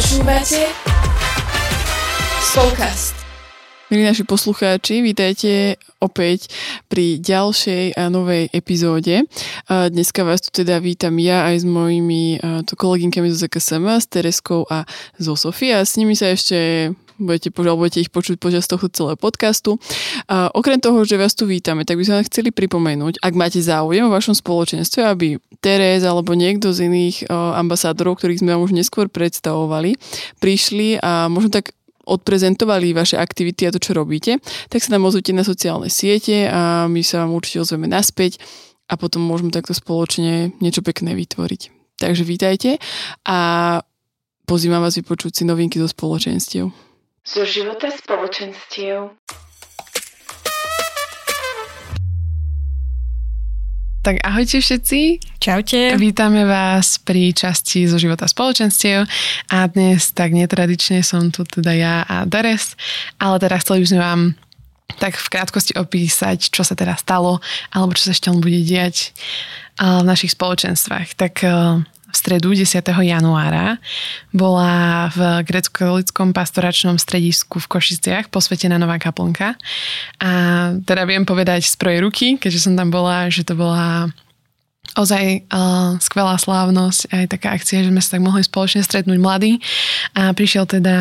Počúvate Spolkast. Milí naši poslucháči, vítajte opäť pri ďalšej a novej epizóde. Dneska vás tu teda vítam ja aj s mojimi to koleginkami zo ZKSM, s Tereskou a zo Sofia. S nimi sa ešte budete, budete ich počuť počas tohto celého podcastu. A okrem toho, že vás tu vítame, tak by sme vám chceli pripomenúť, ak máte záujem o vašom spoločenstve, aby Terez alebo niekto z iných ambasádorov, ktorých sme vám už neskôr predstavovali, prišli a možno tak odprezentovali vaše aktivity a to, čo robíte, tak sa nám ozvite na sociálne siete a my sa vám určite ozveme naspäť a potom môžeme takto spoločne niečo pekné vytvoriť. Takže vítajte a pozývam vás vypočuť si novinky zo spoločenstiev. Zo života spoločenstiev. Tak ahojte všetci. Čaute. Vítame vás pri časti zo života spoločenstiev a dnes tak netradične som tu teda ja a Dares, ale teraz chceli by sme vám tak v krátkosti opísať, čo sa teda stalo alebo čo sa ešte bude diať v našich spoločenstvách. Tak v stredu 10. januára bola v grecko-katolickom pastoračnom stredisku v Košiciach posvetená nová kaplnka. A teda viem povedať z prvej ruky, keďže som tam bola, že to bola ozaj uh, skvelá slávnosť, aj taká akcia, že sme sa tak mohli spoločne stretnúť mladí. A prišiel teda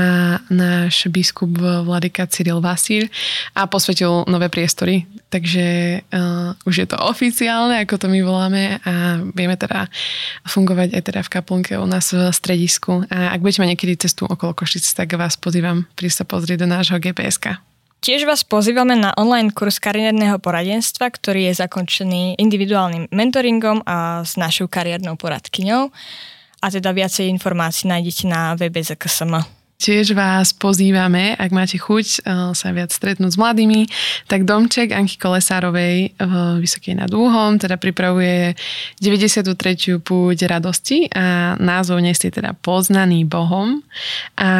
náš biskup Vladika Cyril Vasír a posvetil nové priestory. Takže uh, už je to oficiálne, ako to my voláme a vieme teda fungovať aj teda v kaplnke u nás v stredisku. A ak budete mať niekedy cestu okolo Košic, tak vás pozývam prísť sa pozrieť do nášho GPS-ka. Tiež vás pozývame na online kurz kariérneho poradenstva, ktorý je zakončený individuálnym mentoringom a s našou kariérnou poradkyňou. A teda viacej informácií nájdete na webe ZKSM. Tiež vás pozývame, ak máte chuť uh, sa viac stretnúť s mladými, tak Domček Anky Kolesárovej v Vysokej nad Úhom teda pripravuje 93. púť radosti a názov nesie teda Poznaný Bohom a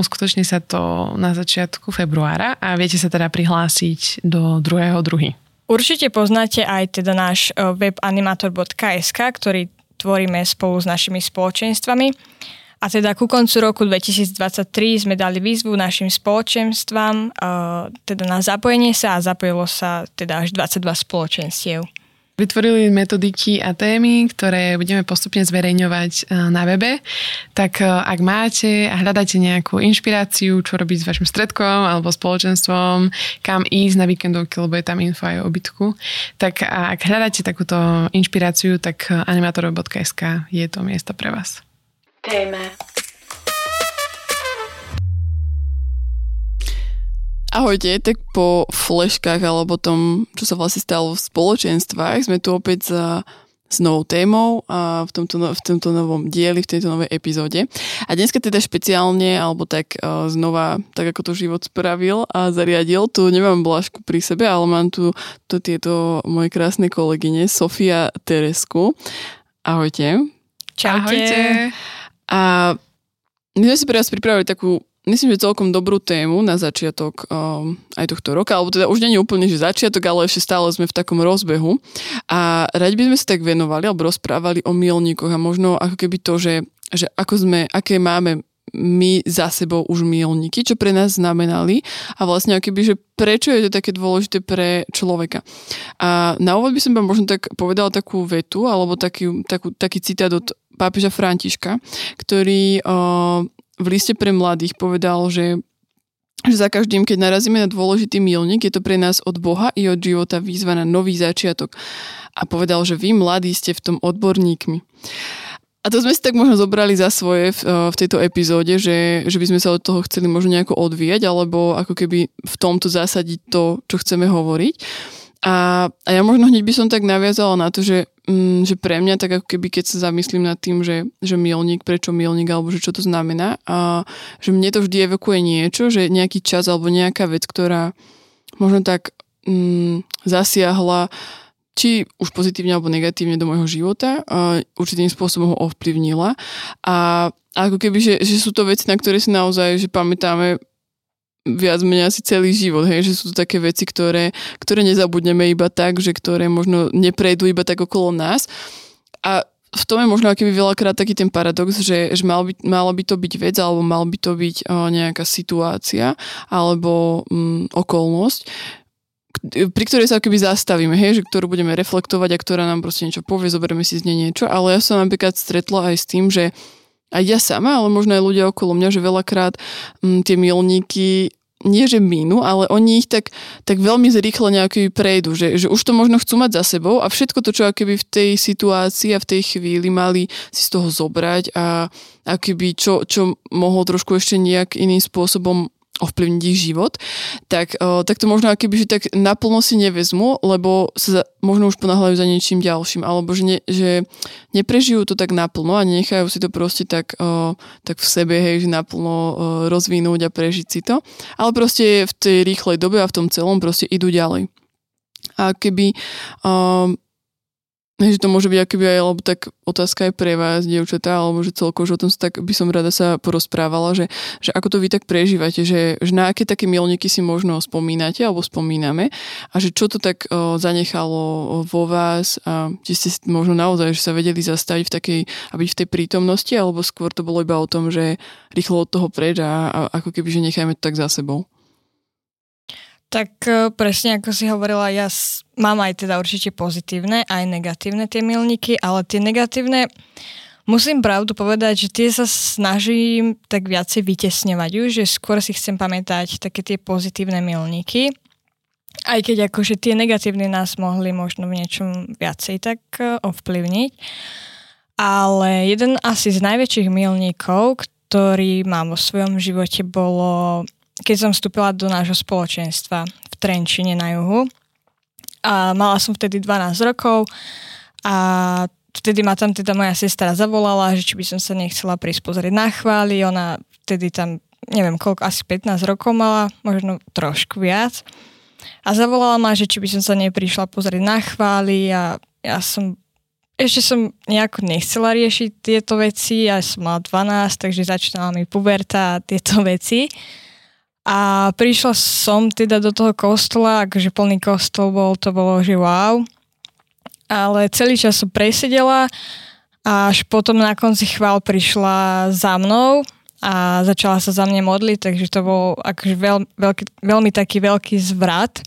uskutoční sa to na začiatku februára a viete sa teda prihlásiť do 2.2. Určite poznáte aj teda náš e, web animator.sk, ktorý tvoríme spolu s našimi spoločenstvami. A teda ku koncu roku 2023 sme dali výzvu našim spoločenstvám teda na zapojenie sa a zapojilo sa teda až 22 spoločenstiev. Vytvorili metodiky a témy, ktoré budeme postupne zverejňovať e, na webe. Tak e, ak máte a hľadáte nejakú inšpiráciu, čo robiť s vašim stredkom alebo spoločenstvom, kam ísť na víkendovky, lebo je tam info aj o bytku, tak ak hľadáte takúto inšpiráciu, tak animatorov.sk je to miesto pre vás téme. Ahojte, tak po fleškách alebo tom, čo sa vlastne stalo v spoločenstvách, sme tu opäť za s novou témou a v tomto, no, v tomto novom dieli, v tejto novej epizóde. A dneska teda špeciálne, alebo tak uh, znova, tak ako to život spravil a zariadil, tu nemám Blažku pri sebe, ale mám tu, tu tieto moje krásne kolegyne, Sofia Teresku. Ahojte. Čaute. Ahojte. A my sme si pre vás pripravili takú, myslím, že celkom dobrú tému na začiatok um, aj tohto roka, alebo teda už nie je úplne, že začiatok, ale ešte stále sme v takom rozbehu. A radi by sme sa tak venovali, alebo rozprávali o milníkoch a možno ako keby to, že, že ako sme, aké máme my za sebou už milníky, čo pre nás znamenali a vlastne keby, že prečo je to také dôležité pre človeka. A na úvod by som vám možno tak povedala takú vetu alebo taký, takú, taký citát od pápeža Františka, ktorý v liste pre mladých povedal, že že za každým, keď narazíme na dôležitý milník, je to pre nás od Boha i od života výzva na nový začiatok. A povedal, že vy, mladí, ste v tom odborníkmi. A to sme si tak možno zobrali za svoje v, v tejto epizóde, že, že by sme sa od toho chceli možno nejako odvíjať, alebo ako keby v tomto zasadiť to, čo chceme hovoriť. A, a ja možno hneď by som tak naviazala na to, že, mm, že pre mňa tak ako keby keď sa zamyslím nad tým, že, že milník, prečo milník, alebo že čo to znamená, a že mne to vždy evokuje niečo, že nejaký čas alebo nejaká vec, ktorá možno tak mm, zasiahla či už pozitívne alebo negatívne do môjho života, a určitým spôsobom ho ovplyvnila. A ako keby, že, že sú to veci, na ktoré si naozaj že pamätáme viac menej asi celý život, hej, že sú to také veci, ktoré, ktoré nezabudneme iba tak, že ktoré možno neprejdú iba tak okolo nás. A v tom je možno akýby veľakrát taký ten paradox, že, že mal by, mala by to byť vec, alebo mal by to byť o, nejaká situácia, alebo mm, okolnosť, pri ktorej sa akoby zastavíme, hej, že ktorú budeme reflektovať a ktorá nám proste niečo povie, zoberieme si z nej niečo, ale ja som napríklad stretla aj s tým, že aj ja sama, ale možno aj ľudia okolo mňa, že veľakrát m, mm, tie milníky nie že minú, ale oni ich tak, tak veľmi zrýchle nejaký prejdú, že, že už to možno chcú mať za sebou a všetko to, čo akoby v tej situácii a v tej chvíli mali si z toho zobrať a akoby čo, čo mohlo trošku ešte nejak iným spôsobom ovplyvniť ich život, tak, uh, tak to možno akéby, že tak naplno si nevezmu, lebo sa za, možno už ponáhľajú za niečím ďalším, alebo že, ne, že neprežijú to tak naplno a nechajú si to proste tak, uh, tak v sebe, hej, že naplno uh, rozvinúť a prežiť si to, ale proste v tej rýchlej dobe a v tom celom proste idú ďalej. A keby uh, že to môže byť akýby aj, alebo tak otázka aj pre vás, dievčatá, alebo že celkovo, že o tom tak by som rada sa porozprávala, že, že ako to vy tak prežívate, že, že na aké také milníky si možno spomínate alebo spomíname a že čo to tak o, zanechalo vo vás a či ste možno naozaj, že sa vedeli zastaviť v takej, a byť v tej prítomnosti, alebo skôr to bolo iba o tom, že rýchlo od toho preč a, a ako keby, že nechajme to tak za sebou. Tak e, presne ako si hovorila, ja mám aj teda určite pozitívne, aj negatívne tie milníky, ale tie negatívne, musím pravdu povedať, že tie sa snažím tak viacej vytesňovať už, že skôr si chcem pamätať také tie pozitívne milníky. Aj keď akože tie negatívne nás mohli možno v niečom viacej tak e, ovplyvniť. Ale jeden asi z najväčších milníkov, ktorý mám vo svojom živote, bolo keď som vstúpila do nášho spoločenstva v Trenčine na juhu. A mala som vtedy 12 rokov a vtedy ma tam teda moja sestra zavolala, že či by som sa nechcela prísť pozrieť na chváli. Ona vtedy tam, neviem koľko, asi 15 rokov mala, možno trošku viac. A zavolala ma, že či by som sa neprišla pozrieť na chváli a ja som ešte som nejako nechcela riešiť tieto veci, ja som mala 12, takže začínala mi puberta a tieto veci. A prišla som teda do toho kostola, akože plný kostol bol, to bolo, že wow. Ale celý čas som presedela a až potom na konci chvál prišla za mnou a začala sa za mne modliť, takže to bol akože veľ, veľký, veľmi taký veľký zvrat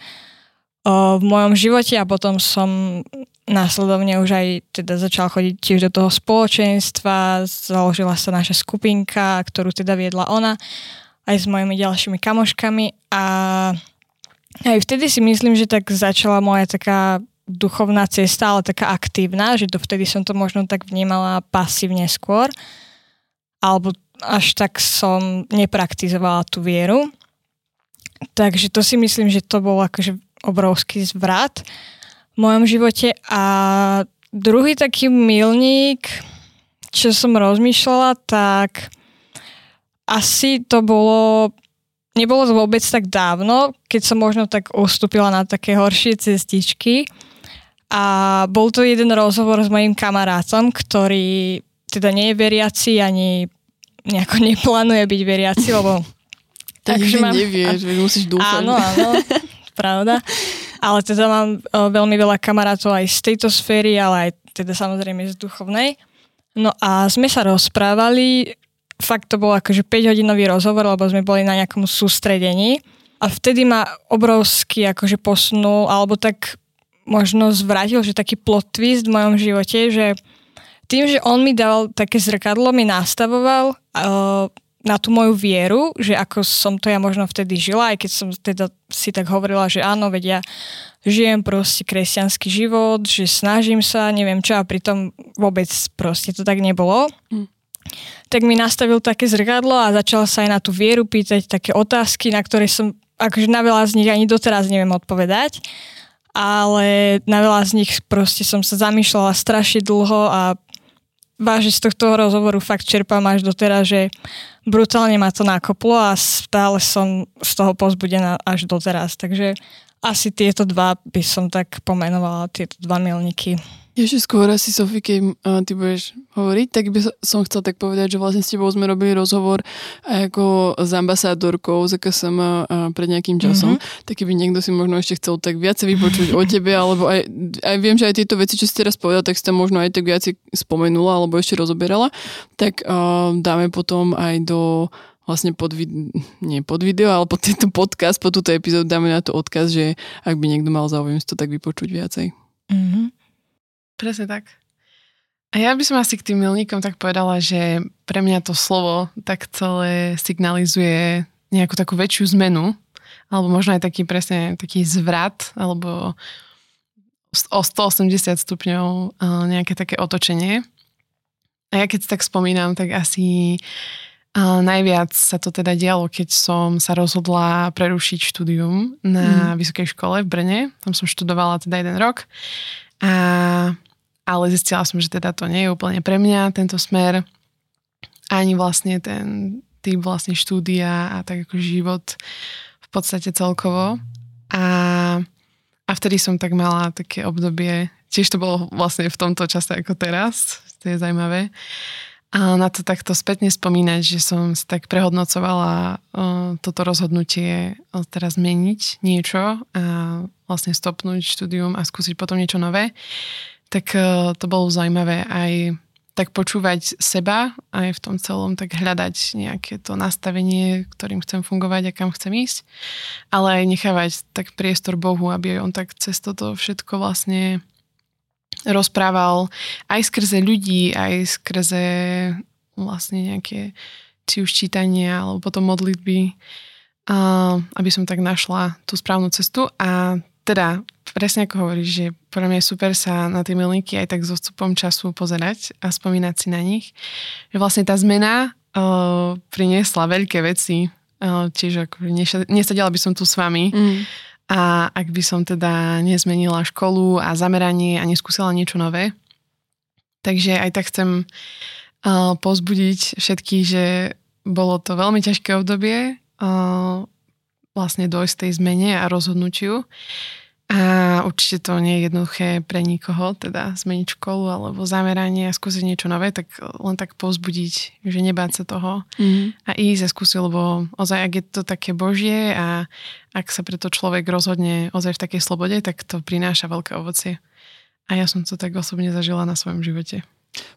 o, v mojom živote a potom som následovne už aj teda začala chodiť tiež do toho spoločenstva, založila sa naša skupinka, ktorú teda viedla ona aj s mojimi ďalšími kamoškami a aj vtedy si myslím, že tak začala moja taká duchovná cesta, ale taká aktívna, že vtedy som to možno tak vnímala pasívne skôr, alebo až tak som nepraktizovala tú vieru. Takže to si myslím, že to bol akože obrovský zvrat v mojom živote. A druhý taký milník, čo som rozmýšľala, tak asi to bolo nebolo to vôbec tak dávno, keď som možno tak ustúpila na také horšie cestičky. A bol to jeden rozhovor s mojim kamarátom, ktorý teda nie je veriaci ani nejako neplánuje byť veriaci, lebo... Takže mám... nevieš, a... musíš dúfať. Áno, áno, pravda. Ale teda mám o, veľmi veľa kamarátov aj z tejto sféry, ale aj teda samozrejme z duchovnej. No a sme sa rozprávali fakt to bol akože 5-hodinový rozhovor, lebo sme boli na nejakom sústredení a vtedy ma obrovsky akože posunul, alebo tak možno zvrátil, že taký plot twist v mojom živote, že tým, že on mi dal také zrkadlo, mi nastavoval uh, na tú moju vieru, že ako som to ja možno vtedy žila, aj keď som teda si tak hovorila, že áno, veď ja žijem proste kresťanský život, že snažím sa, neviem čo, a pritom vôbec proste to tak nebolo. Mm tak mi nastavil také zrkadlo a začala sa aj na tú vieru pýtať také otázky, na ktoré som akože na veľa z nich ani doteraz neviem odpovedať. Ale na veľa z nich proste som sa zamýšľala strašne dlho a vážne z tohto rozhovoru fakt čerpám až doteraz, že brutálne ma to nakoplo a stále som z toho pozbudená až doteraz. Takže asi tieto dva by som tak pomenovala, tieto dva milníky. Ešte skôr asi, Sofie, keď uh, ty budeš hovoriť, tak by som chcel tak povedať, že vlastne s tebou sme robili rozhovor aj ako s ambasádorkou z KSM uh, pred nejakým časom, mm-hmm. tak keby niekto si možno ešte chcel tak viacej vypočuť o tebe, alebo aj, aj viem, že aj tieto veci, čo si teraz povedal, tak si tam možno aj tak viacej spomenula, alebo ešte rozoberala, tak uh, dáme potom aj do vlastne pod, vid- nie pod video, ale pod tento podcast, pod túto epizódu dáme na to odkaz, že ak by niekto mal záujem si to tak vypočuť viacej. Mm-hmm. Presne tak. A ja by som asi k tým milníkom tak povedala, že pre mňa to slovo tak celé signalizuje nejakú takú väčšiu zmenu, alebo možno aj taký presne taký zvrat, alebo o 180 stupňov nejaké také otočenie. A ja keď tak spomínam, tak asi najviac sa to teda dialo, keď som sa rozhodla prerušiť štúdium na mm. vysokej škole v Brne. Tam som študovala teda jeden rok. A ale zistila som, že teda to nie je úplne pre mňa tento smer, ani vlastne ten typ vlastne štúdia a tak ako život v podstate celkovo. A, a vtedy som tak mala také obdobie, tiež to bolo vlastne v tomto čase ako teraz, to je zaujímavé, a na to takto spätne spomínať, že som si tak prehodnocovala uh, toto rozhodnutie uh, teraz zmeniť niečo a vlastne stopnúť štúdium a skúsiť potom niečo nové tak e, to bolo zaujímavé aj tak počúvať seba aj v tom celom, tak hľadať nejaké to nastavenie, ktorým chcem fungovať a kam chcem ísť, ale aj nechávať tak priestor Bohu, aby on tak cez toto všetko vlastne rozprával aj skrze ľudí, aj skrze vlastne nejaké či už čítania alebo potom modlitby, aby som tak našla tú správnu cestu. A teda presne ako hovoríš, že pre mňa je super sa na tie milníky aj tak s odstupom času pozerať a spomínať si na nich. Že vlastne tá zmena uh, priniesla veľké veci, uh, čiže ako nesadila by som tu s vami mm. a ak by som teda nezmenila školu a zameranie a neskúsila niečo nové. Takže aj tak chcem uh, pozbudiť všetkých, že bolo to veľmi ťažké obdobie, uh, vlastne dojsť tej zmene a rozhodnutiu. A určite to nie je jednoduché pre nikoho, teda zmeniť školu alebo zameranie a skúsiť niečo nové, tak len tak povzbudiť, že nebáť sa toho mm. a ísť a skúsiť, lebo ozaj, ak je to také božie a ak sa preto človek rozhodne ozaj v takej slobode, tak to prináša veľké ovocie. A ja som to tak osobne zažila na svojom živote.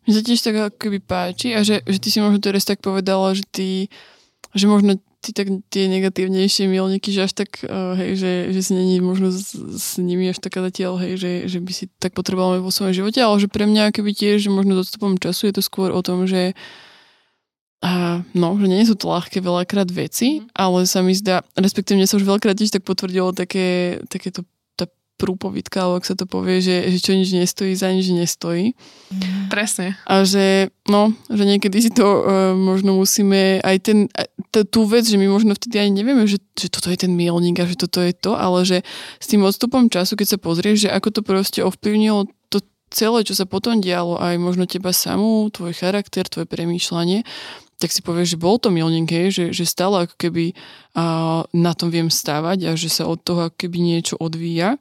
Mne sa tiež tak keby páči a že, že ty si možno teraz tak povedala, že ty že možno ty tak tie negatívnejšie milníky, že až tak, uh, hej, že, že si není možno s, s nimi až taká zatiaľ, hej, že, že by si tak potreboval vo svojom živote, ale že pre mňa keby tiež, že možno s odstupom času je to skôr o tom, že a no, že nie sú to ľahké veľakrát veci, mm. ale sa mi zdá, respektíve mne sa už veľakrát tiež tak potvrdilo také, takéto prúpovidka, alebo ak sa to povie, že, že čo nič nestojí, za nič nestojí. Presne. A že, no, že niekedy si to uh, možno musíme aj ten, t- tú vec, že my možno vtedy ani nevieme, že, že toto je ten mielník a že toto je to, ale že s tým odstupom času, keď sa pozrieš, že ako to proste ovplyvnilo to celé, čo sa potom dialo, aj možno teba samú, tvoj charakter, tvoje premýšľanie, tak si povieš, že bol to milník, že, že stále ako keby uh, na tom viem stávať a že sa od toho ako keby niečo odvíja.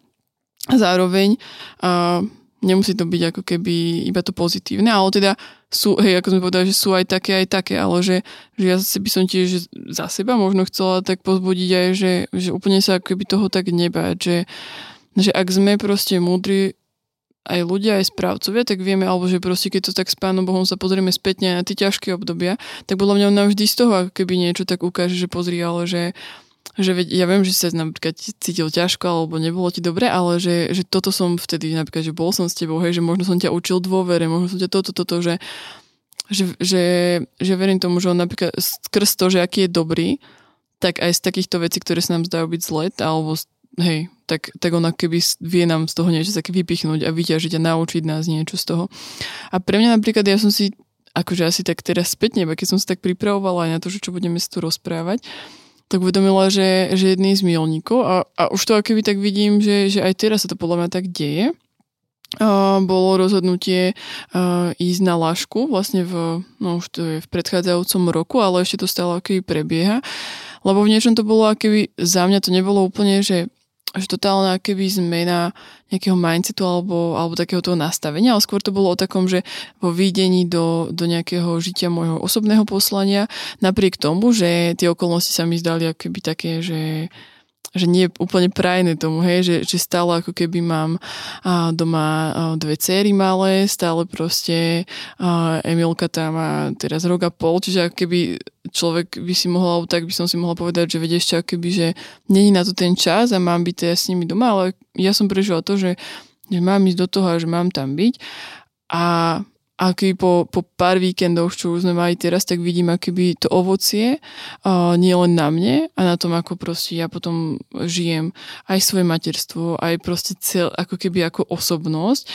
Zároveň uh, nemusí to byť ako keby iba to pozitívne, ale teda sú, hej, ako sme povedali, že sú aj také, aj také, ale že, že ja by som tiež za seba možno chcela tak pozbudiť aj, že, že úplne sa keby toho tak nebáť, že, že ak sme proste múdri aj ľudia, aj správcovia, tak vieme, alebo že proste keď to tak s Pánom Bohom sa pozrieme spätne na tie ťažké obdobia, tak podľa mňa nám vždy z toho ako keby niečo tak ukáže, že pozri, ale že že ja viem, že sa napríklad cítil ťažko alebo nebolo ti dobre, ale že, že toto som vtedy napríklad, že bol som s tebou, hej, že možno som ťa učil dôvere, možno som ťa toto, toto, že, že, že, že verím tomu, že on napríklad skrz to, že aký je dobrý, tak aj z takýchto vecí, ktoré sa nám zdajú byť zle, alebo hej, tak, tak on keby vie nám z toho niečo také vypichnúť a vyťažiť a naučiť nás niečo z toho. A pre mňa napríklad, ja som si akože asi tak teraz spätne, keď som sa tak pripravovala aj na to, že čo budeme si tu rozprávať, tak uvedomila, že, že jedný z milníkov a, a už to keby tak vidím, že, že aj teraz sa to podľa mňa tak deje, uh, bolo rozhodnutie uh, ísť na lášku vlastne v, no už to je v predchádzajúcom roku, ale ešte to stále keby prebieha, lebo v niečom to bolo keby za mňa to nebolo úplne, že že totálna keby zmena nejakého mindsetu alebo, alebo takého toho nastavenia, ale skôr to bolo o takom, že vo výdení do, do nejakého žitia môjho osobného poslania, napriek tomu, že tie okolnosti sa mi zdali akoby také, že že nie je úplne prajné tomu, hej, že, že stále ako keby mám a, doma a, dve céry malé, stále proste a, Emilka tam má teraz rok a pol, čiže ako keby človek by si mohol, tak by som si mohla povedať, že vedieš čo, keby, že není na to ten čas a mám byť teda s nimi doma, ale ja som prežila to, že, že mám ísť do toho a že mám tam byť. A aký po, po pár víkendov, čo už sme mali teraz, tak vidím akoby to ovocie uh, nie len na mne a na tom, ako proste ja potom žijem. Aj svoje materstvo, aj proste cel, ako keby ako osobnosť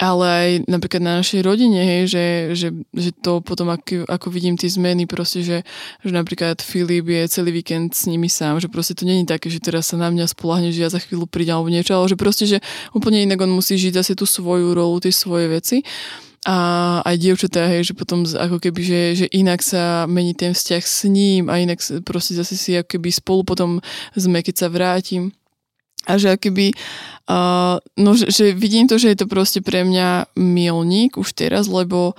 ale aj napríklad na našej rodine, hej, že, že, že to potom, ako, ako vidím tie zmeny, proste, že, že napríklad Filip je celý víkend s nimi sám, že proste to není také, že teraz sa na mňa spolahne, že ja za chvíľu prídem alebo niečo, ale že proste, že úplne inak on musí žiť zase tú svoju rolu, tie svoje veci a aj dievčatá, hej, že potom ako keby, že, že inak sa mení ten vzťah s ním a inak proste zase si ako keby spolu potom sme, keď sa vrátim. A že akoby, uh, no že, že vidím to, že je to proste pre mňa milník už teraz, lebo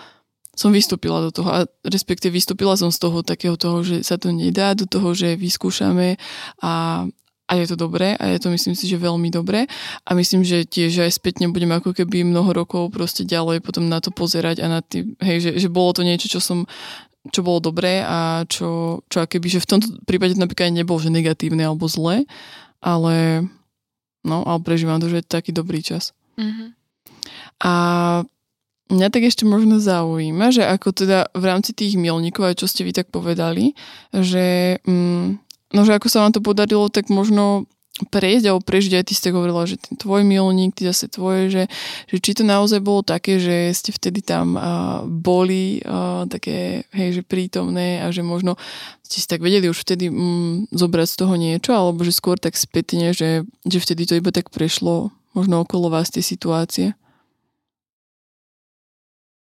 som vystúpila do toho a respektíve vystúpila som z toho takého toho, že sa to nedá, do toho, že vyskúšame a, a je to dobré a je to myslím si, že veľmi dobré a myslím, že tiež aj spätne budem ako keby mnoho rokov proste ďalej potom na to pozerať a na tý, hej, že, že bolo to niečo, čo som čo bolo dobré a čo, čo keby, že v tomto prípade napríklad nebol, že negatívne alebo zlé, ale no, ale prežívam to, že je taký dobrý čas. Mm-hmm. A mňa tak ešte možno zaujíma, že ako teda v rámci tých milníkov, aj čo ste vy tak povedali, že mm, No, že ako sa vám to podarilo, tak možno prejsť alebo prežiť, aj ty ste hovorila, že ten tvoj milník, ty zase tvoje, že, že či to naozaj bolo také, že ste vtedy tam uh, boli uh, také, hej, že prítomné a že možno ste si tak vedeli už vtedy mm, zobrať z toho niečo, alebo že skôr tak spätne, že, že vtedy to iba tak prešlo možno okolo vás tie situácie.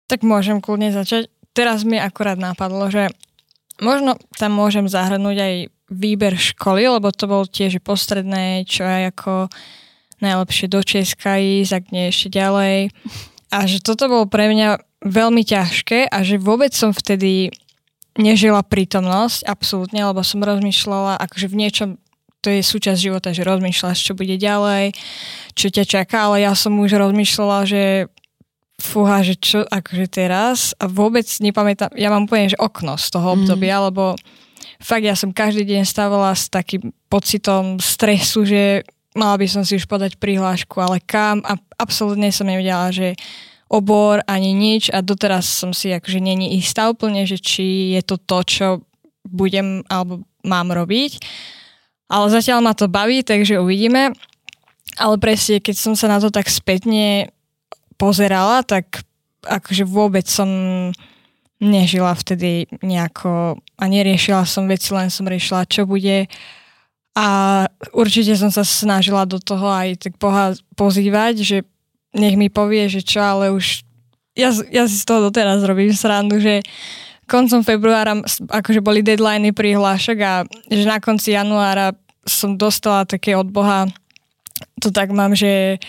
Tak môžem kľudne začať. Teraz mi akorát napadlo, že možno tam môžem zahrnúť aj výber školy, lebo to bol tiež postredné, čo aj ako najlepšie do Česka ísť, ak nie ešte ďalej. A že toto bolo pre mňa veľmi ťažké a že vôbec som vtedy nežila prítomnosť, absolútne, lebo som rozmýšľala, akože v niečom to je súčasť života, že rozmýšľaš, čo bude ďalej, čo ťa čaká, ale ja som už rozmýšľala, že fúha, že čo akože teraz a vôbec nepamätám, ja mám úplne, že okno z toho mhm. obdobia, mm. lebo fakt ja som každý deň stávala s takým pocitom stresu, že mala by som si už podať prihlášku, ale kam a absolútne som nevedela, že obor ani nič a doteraz som si akože není istá úplne, že či je to to, čo budem alebo mám robiť. Ale zatiaľ ma to baví, takže uvidíme. Ale presne, keď som sa na to tak spätne pozerala, tak akože vôbec som nežila vtedy nejako a neriešila som veci, len som riešila, čo bude. A určite som sa snažila do toho aj tak poha- pozývať, že nech mi povie, že čo, ale už ja, ja si z toho doteraz robím srandu, že koncom februára akože boli deadliny prihlášok a že na konci januára som dostala také od Boha, to tak mám, že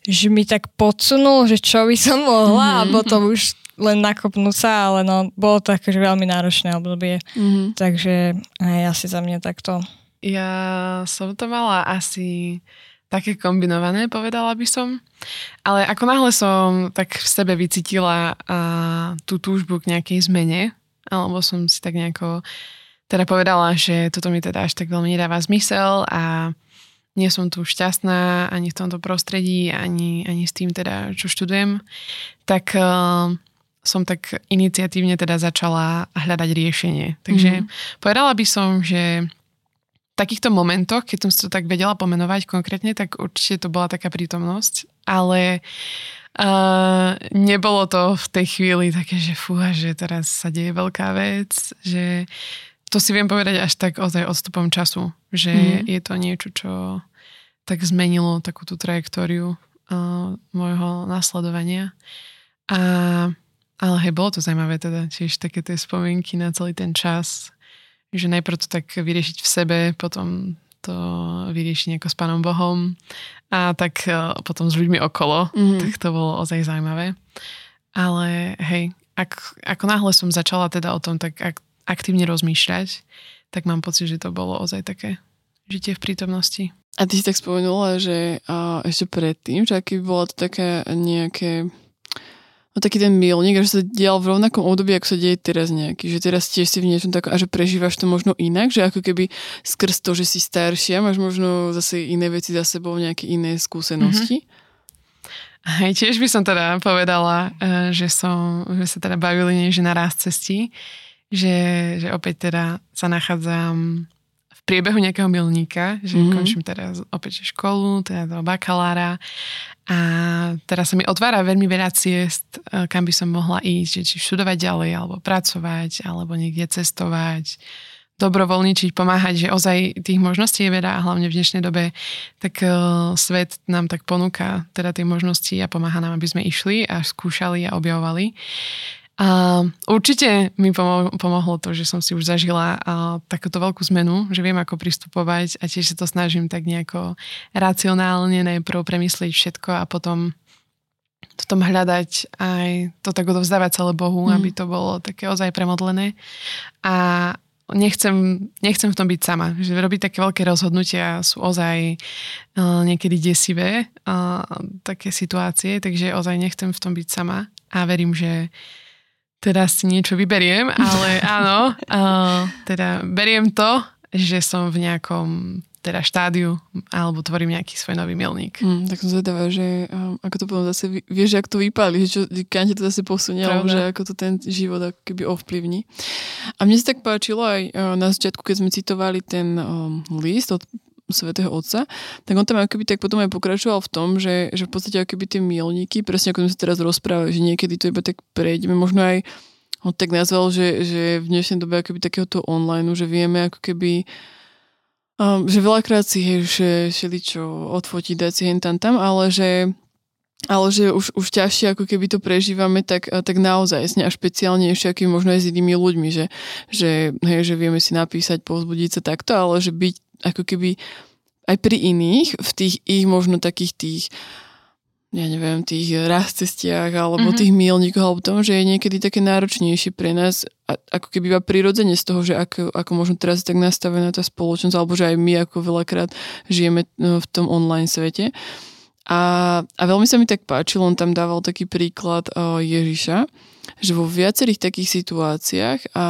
že mi tak podsunul, že čo by som mohla a potom už len nakopnúť sa, ale no, bolo to akože veľmi náročné obdobie. Mm-hmm. Takže aj asi za mňa takto. Ja som to mala asi také kombinované, povedala by som. Ale ako náhle som tak v sebe vycítila uh, tú túžbu k nejakej zmene, alebo som si tak nejako teda povedala, že toto mi teda až tak veľmi nedáva zmysel a nie som tu šťastná ani v tomto prostredí, ani, ani s tým teda, čo študujem, tak uh, som tak iniciatívne teda začala hľadať riešenie. Takže mm-hmm. povedala by som, že v takýchto momentoch, keď som si to tak vedela pomenovať konkrétne, tak určite to bola taká prítomnosť, ale uh, nebolo to v tej chvíli také, že fúha, že teraz sa deje veľká vec, že to si viem povedať až tak ozaj odstupom času, že mm-hmm. je to niečo, čo tak zmenilo takú tú trajektóriu uh, môjho nasledovania. A ale hej, bolo to zaujímavé teda, tiež také tie spomienky na celý ten čas, že najprv to tak vyriešiť v sebe, potom to vyrieši nejako s Pánom Bohom a tak uh, potom s ľuďmi okolo, Mhm. tak to bolo ozaj zaujímavé. Ale hej, ak, ako náhle som začala teda o tom tak ak, aktívne rozmýšľať, tak mám pocit, že to bolo ozaj také žitie v prítomnosti. A ty si tak spomenula, že a, ešte predtým, že aký bolo to také nejaké taký ten milník, že sa dial v rovnakom období, ako sa deje teraz nejaký, že teraz tiež si v niečom takom, a že prežívaš to možno inak, že ako keby skrz to, že si staršia, máš možno zase iné veci za sebou, nejaké iné skúsenosti. Hej, tiež by som teda povedala, eh, že som, že sa teda bavili nie, na rast cestí, že, že opäť teda sa nachádzam v priebehu nejakého milníka, že Mhm. mm-hmm. končím teraz opäť školu, teda do bakalára a teraz sa mi otvára veľmi veľa ciest, eh, kam by som mohla ísť, že či študovať ďalej, alebo pracovať, alebo niekde cestovať, dobrovoľničiť, pomáhať, že ozaj tých možností je veľa a hlavne v dnešnej dobe tak uh, svet nám tak ponúka teda tie možnosti a pomáha nám, aby sme išli a skúšali a objavovali. A určite mi pomo- pomohlo to, že som si už zažila uh, takúto veľkú zmenu, že viem, ako pristupovať a tiež sa to snažím tak nejako racionálne najprv premyslieť všetko a potom v tom hľadať aj to tak odovzdávať celé Bohu, Mm. aby to bolo také ozaj premodlené. A nechcem, nechcem v tom byť sama. Že robiť také veľké rozhodnutia sú ozaj uh, niekedy desivé uh, také situácie, takže ozaj nechcem v tom byť sama a verím, že teraz si niečo vyberiem, ale áno, uh, teda beriem to, že som v nejakom teda štádiu alebo tvorím nejaký svoj nový milník. Mm, tak som zvedavá, že um, ako to potom zase, vieš, ako to vypáli, že čo, kam to zase posunie, alebo že ako to ten život ako keby ovplyvní. A mne sa tak páčilo aj uh, na začiatku, keď sme citovali ten um, list od svätého Otca, tak on tam ako keby tak potom aj pokračoval v tom, že, že v podstate ako keby tie milníky, presne ako sme sa teraz rozprávali, že niekedy to iba tak prejdeme, možno aj on tak nazval, že, že v dnešnej dobe ako keby takéhoto online, že vieme ako keby Um, že veľakrát si hej, že čo odfotiť, dať si hen tam tam, ale že ale že už, už ťažšie ako keby to prežívame, tak, tak naozaj a špeciálnejšie, aký možno aj s inými ľuďmi, že, že, hej, že vieme si napísať, povzbudiť sa takto, ale že byť ako keby aj pri iných, v tých ich možno takých tých ja neviem, tých cestiach alebo Mhm. tých mílnikoch alebo tom, že je niekedy také náročnejšie pre nás a, ako keby iba prirodzene z toho, že ako, ako možno teraz je tak nastavená tá spoločnosť alebo že aj my ako veľakrát žijeme no, v tom online svete. A, a veľmi sa mi tak páčilo, on tam dával taký príklad uh, Ježiša, že vo viacerých takých situáciách a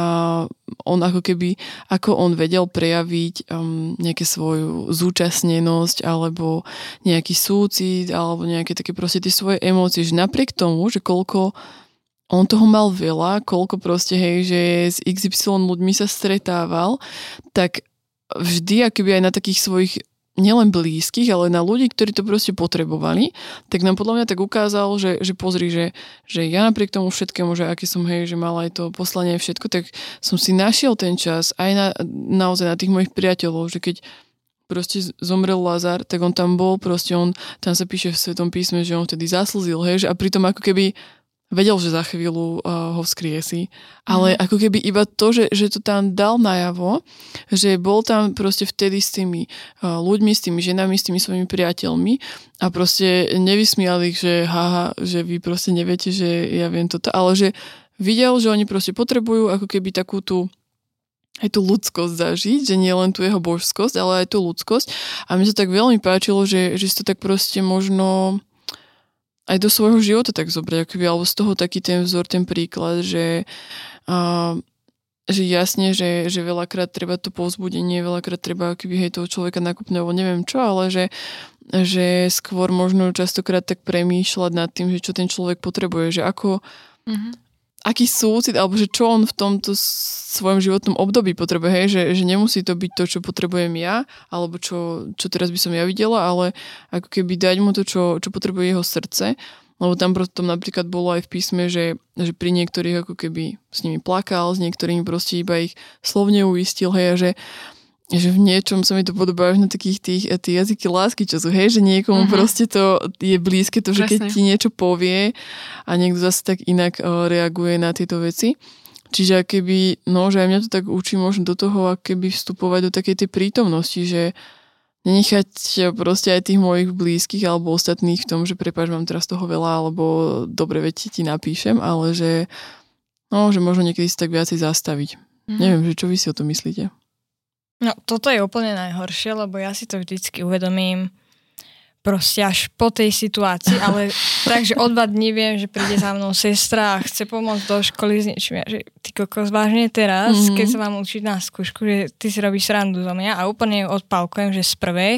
on ako keby, ako on vedel prejaviť um, nejaké svoju zúčastnenosť alebo nejaký súcit alebo nejaké také proste tie svoje emócie, že napriek tomu, že koľko on toho mal veľa, koľko proste, hej, že s XY ľuďmi sa stretával, tak vždy akoby aj na takých svojich nielen blízkych, ale na ľudí, ktorí to proste potrebovali, tak nám podľa mňa tak ukázal, že, že pozri, že, že ja napriek tomu všetkému, že aký som, hej, že mal aj to poslanie všetko, tak som si našiel ten čas aj na, naozaj na tých mojich priateľov, že keď proste zomrel Lazar, tak on tam bol, proste on, tam sa píše v Svetom písme, že on vtedy zaslzil, hej, že a pritom ako keby vedel, že za chvíľu uh, ho vzkriesi, ale ako keby iba to, že, že to tam dal najavo, že bol tam proste vtedy s tými uh, ľuďmi, s tými ženami, s tými svojimi priateľmi a proste nevysmiali ich, že haha, že vy proste neviete, že ja viem toto, ale že videl, že oni proste potrebujú ako keby takú tú aj tú ľudskosť zažiť, že nie len tú jeho božskosť, ale aj tú ľudskosť. A mne sa tak veľmi páčilo, že, že si to tak proste možno aj do svojho života tak zobrať, akoby, alebo z toho taký ten vzor, ten príklad, že, uh, že jasne, že, že veľakrát treba to povzbudenie, veľakrát treba akoby, hej, toho človeka nakúpne, alebo neviem čo, ale že, že skôr možno častokrát tak premýšľať nad tým, že čo ten človek potrebuje, že ako, Mhm. Aký súcit, alebo že čo on v tomto svojom životnom období potrebuje, hej, že, že nemusí to byť to, čo potrebujem ja, alebo čo, čo teraz by som ja videla, ale ako keby dať mu to, čo, čo potrebuje jeho srdce, lebo tam potom napríklad bolo aj v písme, že, že pri niektorých ako keby s nimi plakal, s niektorými proste iba ich slovne uistil, hej, a že že v niečom sa mi to podobá už na takých tých, tých jazyky lásky, čo sú, hej, že niekomu Mhm. proste to je blízke, to, že keď ti niečo povie a niekto zase tak inak uh, reaguje na tieto veci. Čiže keby, no, že aj mňa to tak učí možno do toho, keby vstupovať do takej tej prítomnosti, že, nenechať proste aj tých mojich blízkych alebo ostatných v tom, že prepáč, mám teraz toho veľa, alebo dobre veci ti napíšem, ale že, no, že možno niekedy si tak viacej zastaviť. Mm-hmm. Neviem, že čo vy si o to myslíte? No, toto je úplne najhoršie, lebo ja si to vždycky uvedomím proste až po tej situácii, ale takže o dva dní viem, že príde za mnou sestra a chce pomôcť do školy s niečím. Ja, že ty kokos, vážne teraz, mm-hmm. keď sa vám učiť na skúšku, že ty si robíš srandu zo mňa a úplne odpálkujem, že z prvej.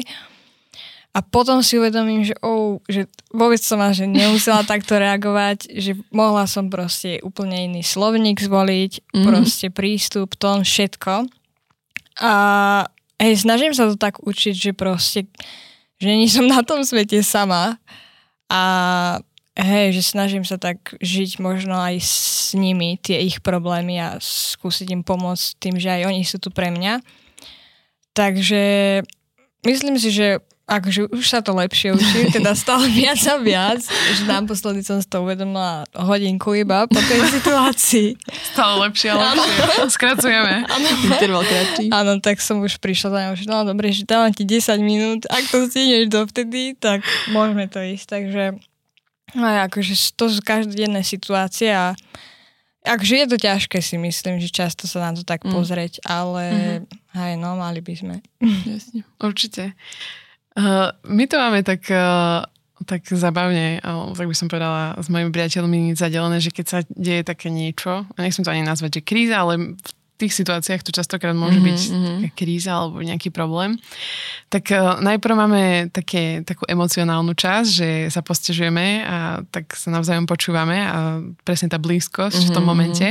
A potom si uvedomím, že, oh, že vôbec som že nemusela takto reagovať, že mohla som proste úplne iný slovník zvoliť, mm-hmm. proste prístup, tón, všetko. A hej, snažím sa to tak učiť, že proste že nie som na tom svete sama a hej, že snažím sa tak žiť možno aj s nimi, tie ich problémy a skúsiť im pomôcť tým, že aj oni sú tu pre mňa. Takže myslím si, že akože už sa to lepšie učím, teda stále viac a viac, že naposledy som si to uvedomila hodinku iba po tej situácii. Stále lepšie a lepšie. Skracujeme. Interval kratší. Áno, tak som už prišla za ňou, že no dobre, že dávam ti 10 minút, ak to stihneš dovtedy, tak môžeme to ísť. Takže no, akože to sú každodenné situácie a akože je to ťažké si myslím, že často sa na to tak mm. pozrieť, ale mm-hmm. aj no, mali by sme. Jasne. Určite. Uh, my to máme tak, uh, tak zabavne, uh, tak by som povedala, s mojimi priateľmi zadelené, že keď sa deje také niečo, a nechcem to ani nazvať, že kríza, ale v tých situáciách to častokrát môže mm-hmm, byť mm-hmm. kríza alebo nejaký problém, tak uh, najprv máme také, takú emocionálnu časť, že sa postežujeme a tak sa navzájom počúvame a presne tá blízkosť mm-hmm. v tom mhm, momente.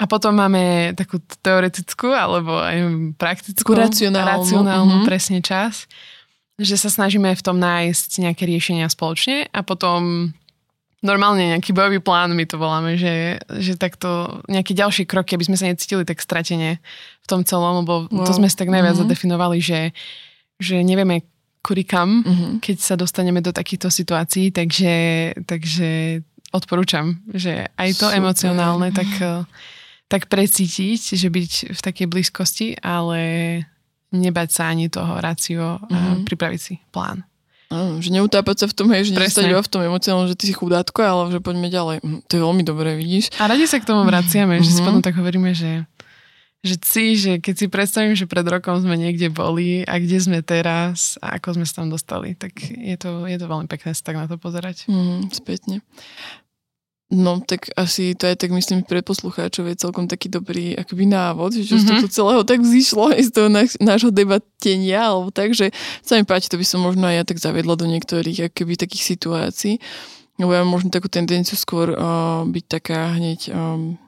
A potom máme takú teoretickú alebo aj praktickú, racionálnu, racionálnu mm-hmm. presne čas že sa snažíme v tom nájsť nejaké riešenia spoločne a potom normálne nejaký bojový plán, my to voláme, že, že takto nejaké ďalšie kroky, aby sme sa necítili tak stratene v tom celom, lebo wow. to sme si tak najviac mm-hmm. zadefinovali, že, že nevieme kuri kam, mm-hmm. keď sa dostaneme do takýchto situácií, takže, takže odporúčam, že aj to Super. emocionálne tak, tak precítiť, že byť v takej blízkosti, ale nebať sa ani toho rácio mm-hmm. a mhm. pripraviť si plán. Áno, že neutápať sa v tom, hej, že nestať iba v tom emocionálnom, že ty si chudátko, ale že poďme ďalej. Hm, to je veľmi dobré, vidíš. A radi sa k tomu vraciame, mm-hmm. že si mhm. potom tak hovoríme, že že si, že keď si predstavím, že pred rokom sme niekde boli a kde sme teraz a ako sme sa tam dostali, tak je to, je to veľmi pekné sa tak na to pozerať. Mm, spätne. No, tak asi to aj tak myslím pre poslucháčov je celkom taký dobrý akoby návod, že mm-hmm. z toho celého tak vzýšlo aj z toho nášho debatenia, alebo tak, že sa mi páči, to by som možno aj ja tak zaviedla do niektorých akoby takých situácií, lebo ja mám možno takú tendenciu skôr uh, byť taká hneď, um,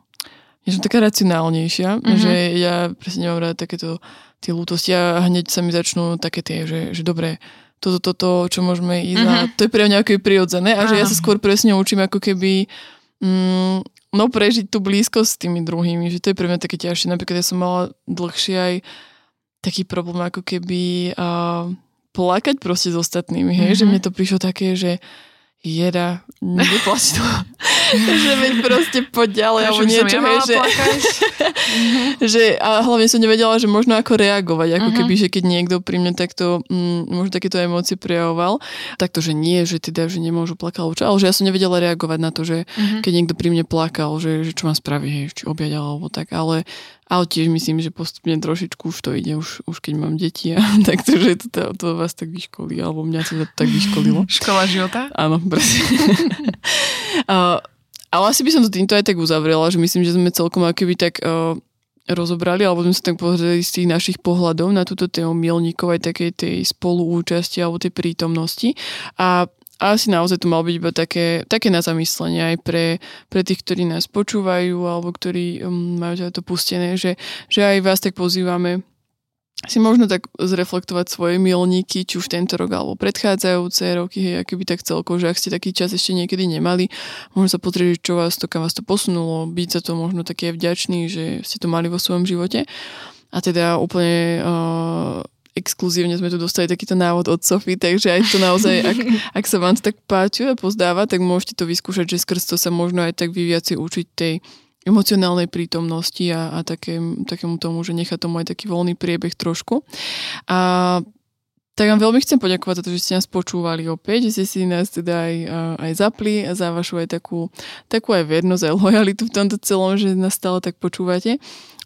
ja som taká racionálnejšia, mm-hmm. že ja presne nemám rád takéto tie lútosti a hneď sa mi začnú také tie, že, že dobre, toto, toto, čo môžeme ísť mm-hmm. a mhm. to je pre mňa ako prirodzené a že ja sa skôr presne učím ako keby mm, no prežiť tú blízkosť s tými druhými, že to je pre mňa také ťažšie. Napríklad ja som mala dlhšie aj taký problém ako keby uh, plakať proste s ostatnými, hej, mm-hmm. že mne to prišlo také, že jeda, neplač to. že veď proste poď ďalej, alebo niečo, hej, že, že, a hlavne som nevedela, že možno ako reagovať, ako uh-huh. keby, že keď niekto pri mne takto, mm, možno takéto emócie prejavoval, takto, že nie, že teda, že nemôžu plakať, alebo čo, ale že ja som nevedela reagovať na to, že uh-huh. keď niekto pri mne plakal, že, že čo mám spraviť, hej, či objať alebo tak, ale ale tiež myslím, že postupne trošičku už to ide, už, už keď mám deti a tak to, že to, to vás tak vyškolí, alebo mňa to tak vyškolilo. Škola života? Áno, presne. uh, ale asi by som to týmto aj tak uzavrela, že myslím, že sme celkom akoby tak uh, rozobrali, alebo sme sa tak pozreli z tých našich pohľadov na túto tému milníkov aj takej tej spoluúčasti alebo tej prítomnosti. A a asi naozaj to malo byť iba také, také na zamyslenie aj pre, pre tých, ktorí nás počúvajú alebo ktorí um, majú to pustené, že, že aj vás tak pozývame si možno tak zreflektovať svoje milníky, či už tento rok alebo predchádzajúce roky, hej, by tak celko, že ak ste taký čas ešte niekedy nemali, možno sa pozrieť, čo vás to, kam vás to posunulo, byť za to možno taký vďačný, že ste to mali vo svojom živote. A teda úplne uh, exkluzívne sme tu dostali takýto návod od Sofy, takže aj to naozaj, ak, ak sa vám to tak páči a pozdáva, tak môžete to vyskúšať, že skrz to sa možno aj tak vy viacej učiť tej emocionálnej prítomnosti a, a také, takému tomu, že nechá tomu aj taký voľný priebeh trošku. A Tak vám veľmi chcem poďakovať za to, že ste nás počúvali opäť, že ste si nás teda aj, aj zapli za vašu aj takú, takú aj vernosť, aj lojalitu v tomto celom, že nás stále tak počúvate.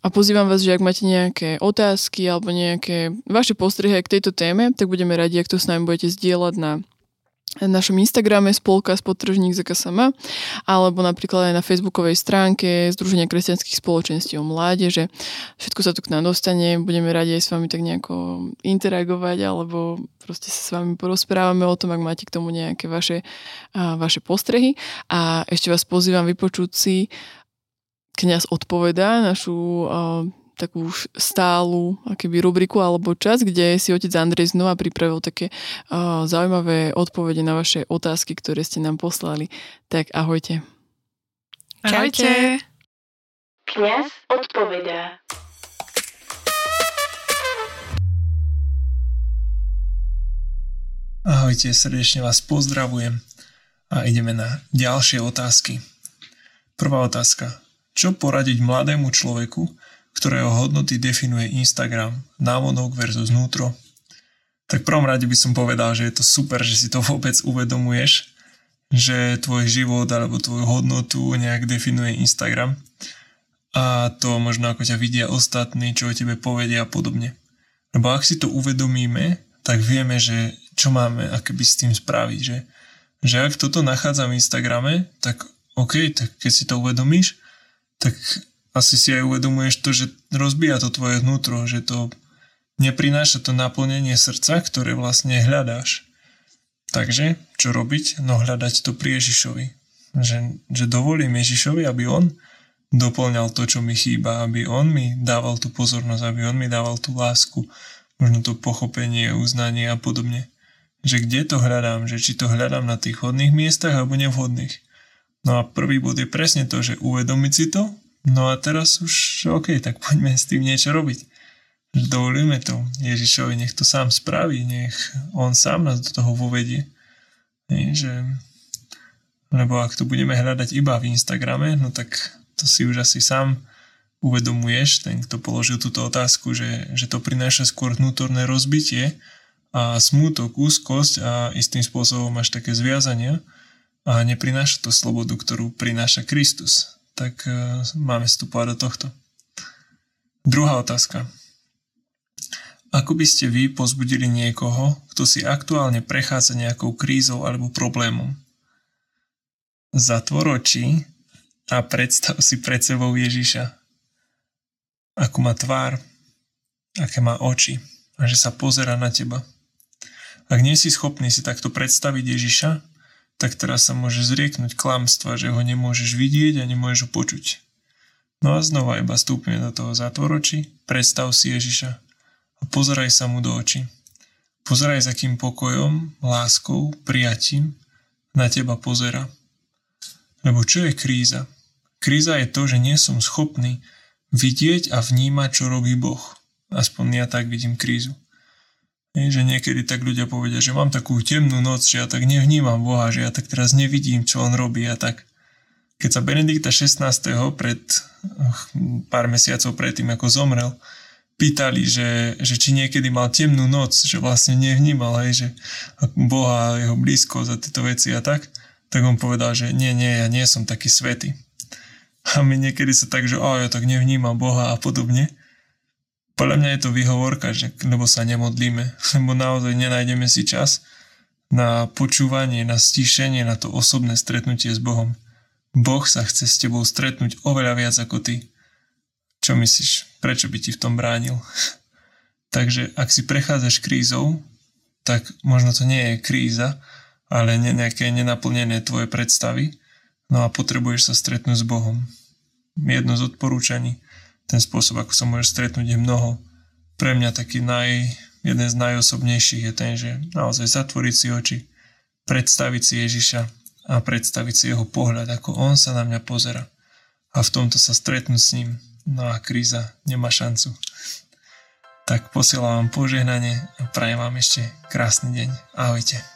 A pozývam vás, že ak máte nejaké otázky alebo nejaké vaše postrehy k tejto téme, tak budeme radi, ak to s nami budete zdieľať na našom Instagrame spolka spodtržník ZKSM alebo napríklad aj na facebookovej stránke Združenia kresťanských spoločenstiev mládeže. Všetko sa tu k nám dostane, budeme radi aj s vami tak nejako interagovať alebo proste sa s vami porozprávame o tom, ak máte k tomu nejaké vaše, a, vaše postrehy. A ešte vás pozývam vypočuť si kniaz odpovedá našu a, takú stálu akéby rubriku alebo čas, kde si otec Andrej znova pripravil také uh, zaujímavé odpovede na vaše otázky, ktoré ste nám poslali. Tak ahojte. Ahojte. Kňaz odpovedá. Ahojte, srdečne vás pozdravujem a ideme na ďalšie otázky. Prvá otázka. Čo poradiť mladému človeku, ktorého hodnoty definuje Instagram, návonok versus vnútro. Tak prvom rade by som povedal, že je to super, že si to vôbec uvedomuješ, že tvoj život alebo tvoju hodnotu nejak definuje Instagram a to možno ako ťa vidia ostatní, čo o tebe povedia a podobne. Lebo ak si to uvedomíme, tak vieme, že čo máme akoby s tým spraviť, že, že ak toto nachádzam v Instagrame, tak OK, tak keď si to uvedomíš, tak asi si aj uvedomuješ to, že rozbíja to tvoje vnútro, že to neprináša to naplnenie srdca, ktoré vlastne hľadáš. Takže, čo robiť? No hľadať to pri Ježišovi. Že, že dovolím Ježišovi, aby on doplňal to, čo mi chýba, aby on mi dával tú pozornosť, aby on mi dával tú lásku, možno to pochopenie, uznanie a podobne. Že kde to hľadám, že či to hľadám na tých hodných miestach alebo nevhodných. No a prvý bod je presne to, že uvedomiť si to, No a teraz už, OK, tak poďme s tým niečo robiť. Dovolíme to Ježišovi, nech to sám spraví, nech on sám nás do toho vovedie. Nie, že... Lebo ak to budeme hľadať iba v Instagrame, no tak to si už asi sám uvedomuješ, ten, kto položil túto otázku, že, že to prináša skôr vnútorné rozbitie a smútok, úzkosť a istým spôsobom máš také zviazania a neprináša to slobodu, ktorú prináša Kristus tak uh, máme vstupovať do tohto. Druhá otázka. Ako by ste vy pozbudili niekoho, kto si aktuálne prechádza nejakou krízou alebo problémom? Zatvor oči a predstav si pred sebou Ježiša. Ako má tvár, aké má oči a že sa pozera na teba. Ak nie si schopný si takto predstaviť Ježiša, tak teraz sa môže zrieknúť klamstva, že ho nemôžeš vidieť a nemôžeš ho počuť. No a znova iba stúpne do toho zátvoročí, predstav si Ježiša a pozeraj sa mu do očí. Pozeraj s akým pokojom, láskou, prijatím na teba pozera. Lebo čo je kríza? Kríza je to, že nie som schopný vidieť a vnímať, čo robí Boh. Aspoň ja tak vidím krízu. Že niekedy tak ľudia povedia, že mám takú temnú noc, že ja tak nevnímam Boha, že ja tak teraz nevidím, čo on robí a tak. Keď sa Benedikta 16. pred pár mesiacov predtým, ako zomrel, pýtali, že, že či niekedy mal temnú noc, že vlastne nevnímal, hej, že Boha, jeho blízko za tieto veci a tak, tak on povedal, že nie, nie, ja nie som taký svetý. A my niekedy sa tak, že ja tak nevnímam Boha a podobne. Podľa mňa je to výhovorka, že, lebo sa nemodlíme, lebo naozaj nenájdeme si čas na počúvanie, na stíšenie, na to osobné stretnutie s Bohom. Boh sa chce s tebou stretnúť oveľa viac ako ty. Čo myslíš? Prečo by ti v tom bránil? Takže ak si prechádzaš krízou, tak možno to nie je kríza, ale nejaké nenaplnené tvoje predstavy, no a potrebuješ sa stretnúť s Bohom. Jedno z odporúčaní ten spôsob, ako sa môžeš stretnúť, je mnoho. Pre mňa taký naj, jeden z najosobnejších je ten, že naozaj zatvoriť si oči, predstaviť si Ježiša a predstaviť si jeho pohľad, ako on sa na mňa pozera. A v tomto sa stretnúť s ním. No a kríza nemá šancu. Tak posielam vám požehnanie a prajem vám ešte krásny deň. Ahojte.